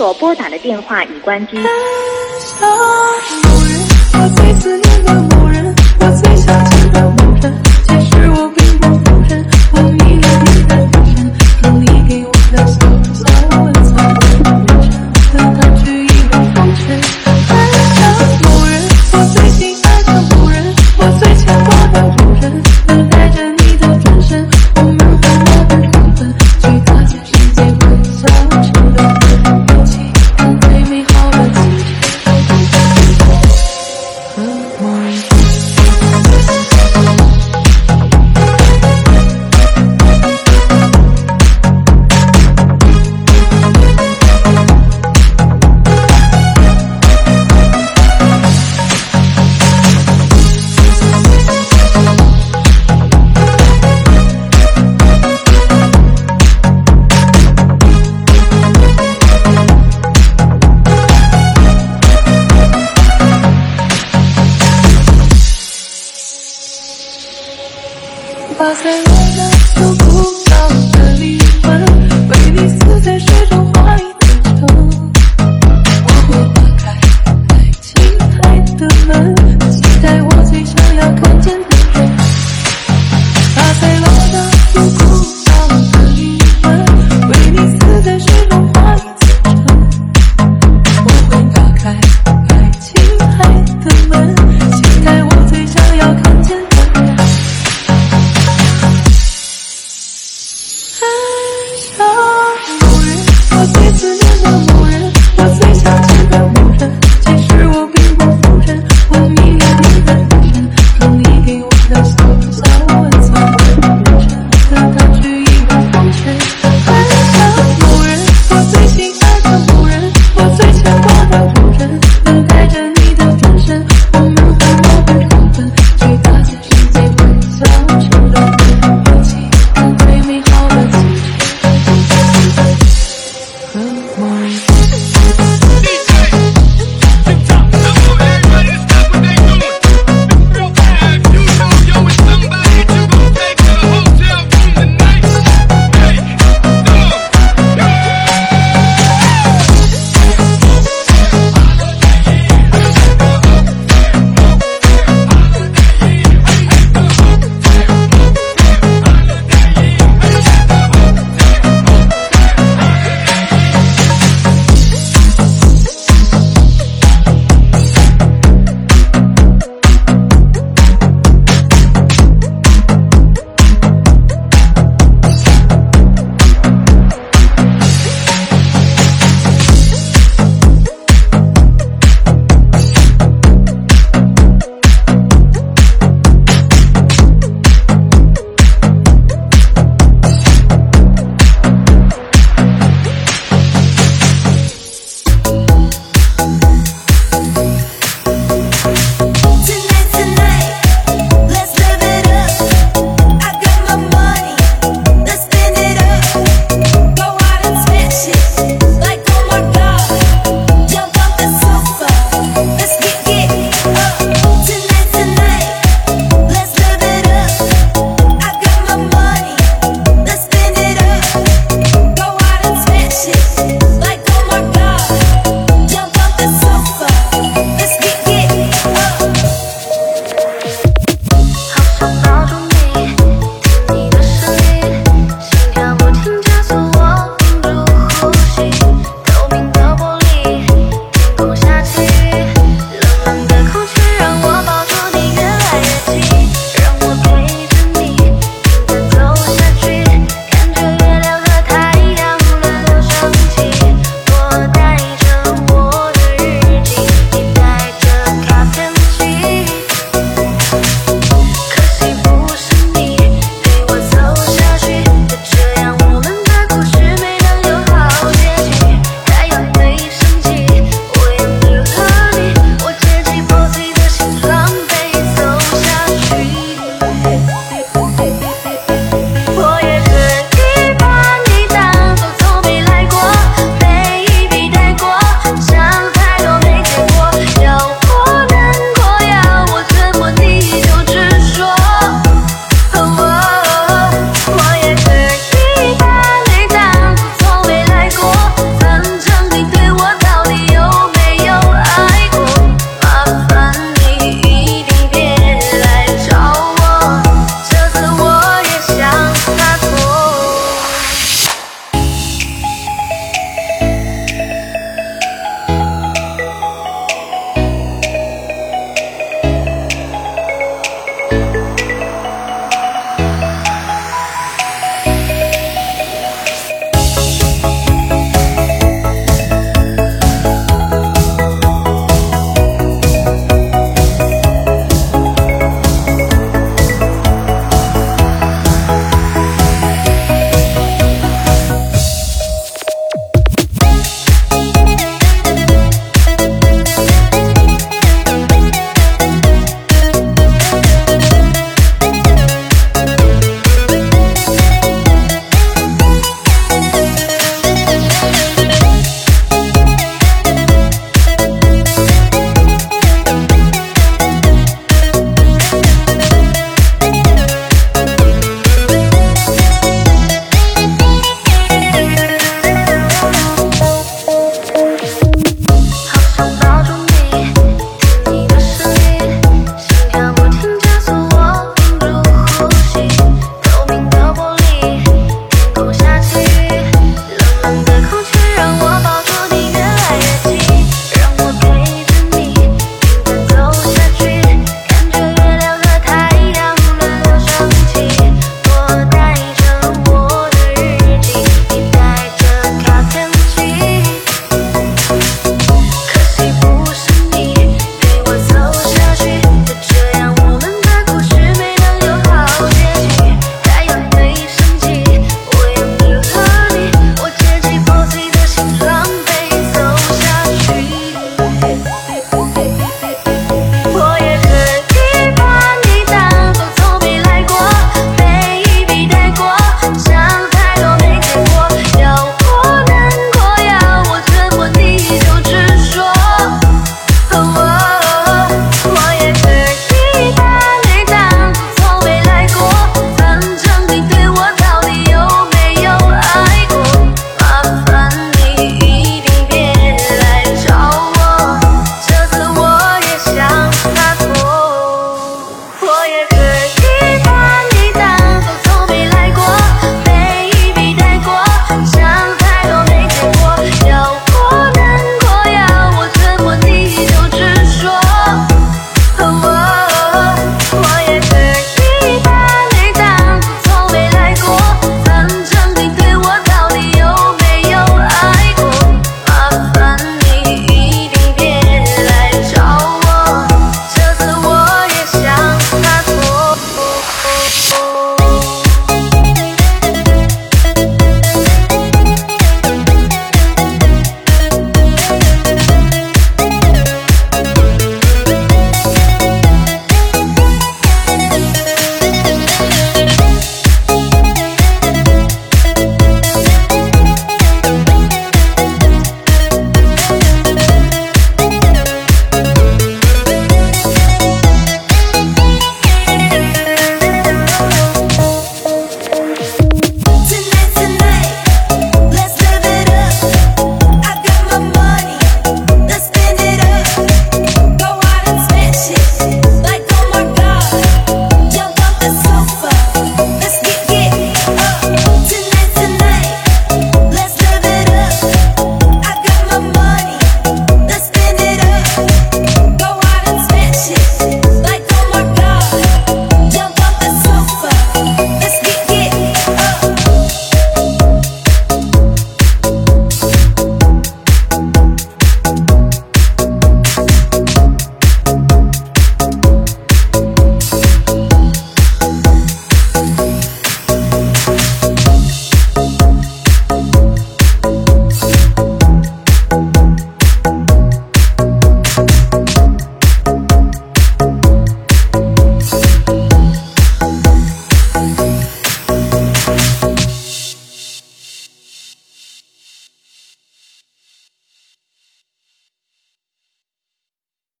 所拨打的电话已关机。cosas.